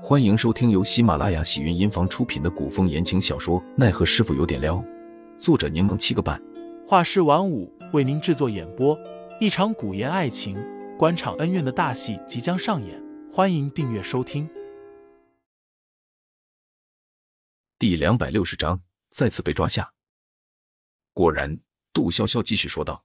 欢迎收听由喜马拉雅喜云音房出品的古风言情小说《奈何师傅有点撩》，作者柠檬七个半，画师晚舞为您制作演播。一场古言爱情、官场恩怨的大戏即将上演，欢迎订阅收听。第两百六十章再次被抓下。果然，杜潇潇继续说道：“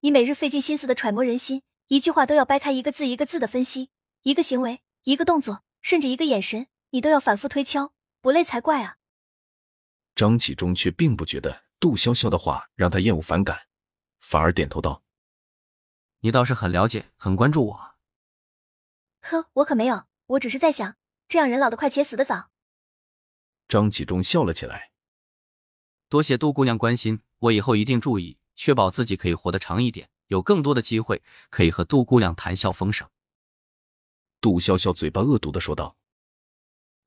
你每日费尽心思的揣摩人心，一句话都要掰开一个字一个字的分析，一个行为，一个动作。”甚至一个眼神，你都要反复推敲，不累才怪啊！张启忠却并不觉得杜潇潇的话让他厌恶反感，反而点头道：“你倒是很了解，很关注我。”呵，我可没有，我只是在想，这样人老得快且死得早。张启忠笑了起来：“多谢杜姑娘关心，我以后一定注意，确保自己可以活得长一点，有更多的机会可以和杜姑娘谈笑风生。”杜潇潇嘴巴恶毒的说道：“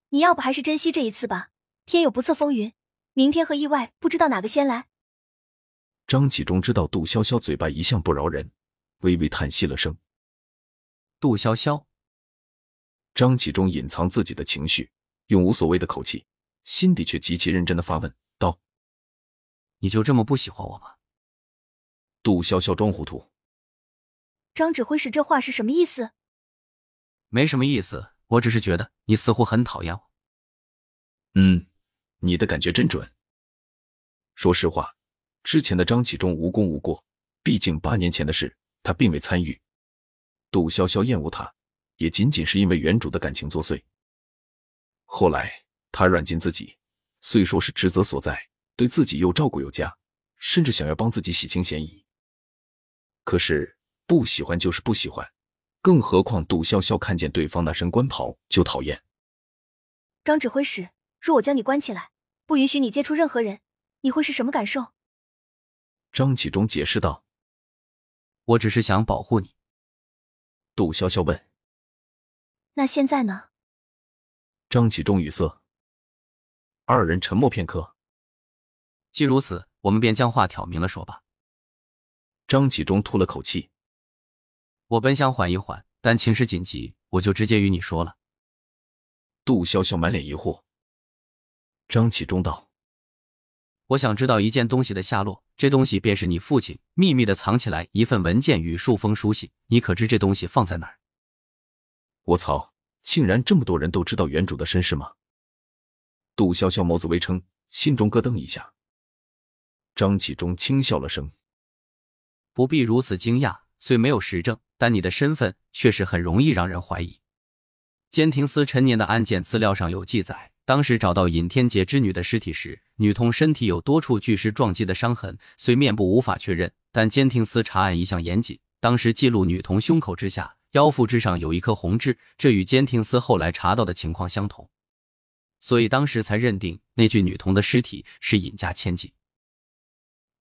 你要不还是珍惜这一次吧，天有不测风云，明天和意外不知道哪个先来。”张启忠知道杜潇潇嘴巴一向不饶人，微微叹息了声。杜潇潇，张启忠隐藏自己的情绪，用无所谓的口气，心底却极其认真的发问道：“你就这么不喜欢我吗？”杜潇潇装糊涂：“张指挥使这话是什么意思？”没什么意思，我只是觉得你似乎很讨厌我。嗯，你的感觉真准。说实话，之前的张启忠无功无过，毕竟八年前的事他并未参与。杜潇潇厌恶他，也仅仅是因为原主的感情作祟。后来他软禁自己，虽说是职责所在，对自己又照顾有加，甚至想要帮自己洗清嫌疑。可是不喜欢就是不喜欢。更何况，杜潇潇看见对方那身官袍就讨厌。张指挥使，若我将你关起来，不允许你接触任何人，你会是什么感受？张启忠解释道：“我只是想保护你。”杜潇潇问：“那现在呢？”张启忠语塞。二人沉默片刻。既如此，我们便将话挑明了说吧。张启忠吐了口气。我本想缓一缓，但情势紧急，我就直接与你说了。杜潇潇满脸疑惑。张启忠道：“我想知道一件东西的下落，这东西便是你父亲秘密的藏起来一份文件与数封书信。你可知这东西放在哪儿？”我操！竟然这么多人都知道原主的身世吗？杜潇潇眸子微撑，心中咯噔一下。张启忠轻笑了声：“不必如此惊讶，虽没有实证。”但你的身份确实很容易让人怀疑。监听司陈年的案件资料上有记载，当时找到尹天杰之女的尸体时，女童身体有多处巨石撞击的伤痕，虽面部无法确认，但监听司查案一向严谨。当时记录女童胸口之下、腰腹之上有一颗红痣，这与监听司后来查到的情况相同，所以当时才认定那具女童的尸体是尹家千金。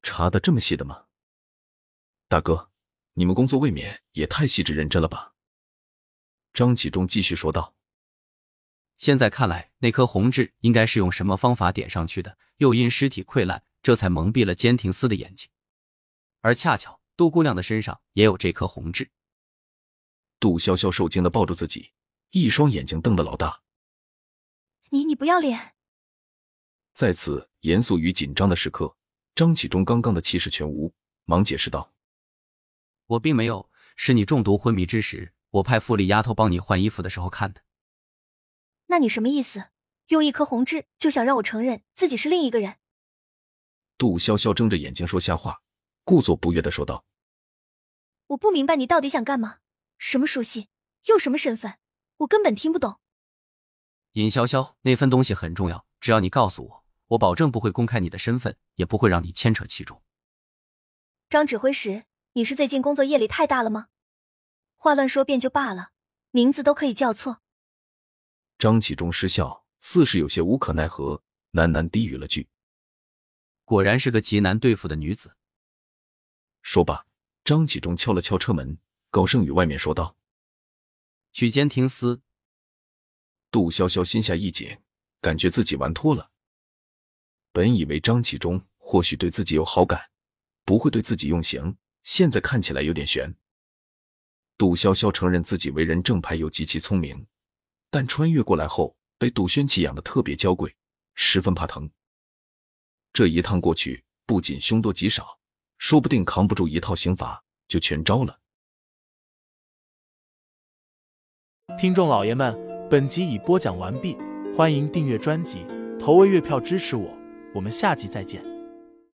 查的这么细的吗，大哥？你们工作未免也太细致认真了吧？张启忠继续说道。现在看来，那颗红痣应该是用什么方法点上去的，又因尸体溃烂，这才蒙蔽了监听司的眼睛。而恰巧杜姑娘的身上也有这颗红痣。杜潇潇受惊的抱住自己，一双眼睛瞪得老大。你你不要脸！在此严肃与紧张的时刻，张启忠刚刚的气势全无，忙解释道。我并没有，是你中毒昏迷之时，我派傅丽丫头帮你换衣服的时候看的。那你什么意思？用一颗红痣就想让我承认自己是另一个人？杜潇潇睁着眼睛说瞎话，故作不悦的说道：“我不明白你到底想干嘛？什么书信？用什么身份？我根本听不懂。”尹潇潇，那份东西很重要，只要你告诉我，我保证不会公开你的身份，也不会让你牵扯其中。张指挥使。你是最近工作压力太大了吗？话乱说便就罢了，名字都可以叫错。张启忠失笑，似是有些无可奈何，喃喃低语了句：“果然是个极难对付的女子。”说罢，张启忠敲了敲车门，高声与外面说道：“去监听司。”杜潇潇心下一紧，感觉自己玩脱了。本以为张启忠或许对自己有好感，不会对自己用刑。现在看起来有点悬。杜潇潇承认自己为人正派又极其聪明，但穿越过来后被杜轩奇养的特别娇贵，十分怕疼。这一趟过去，不仅凶多吉少，说不定扛不住一套刑罚就全招了。听众老爷们，本集已播讲完毕，欢迎订阅专辑，投喂月票支持我，我们下集再见。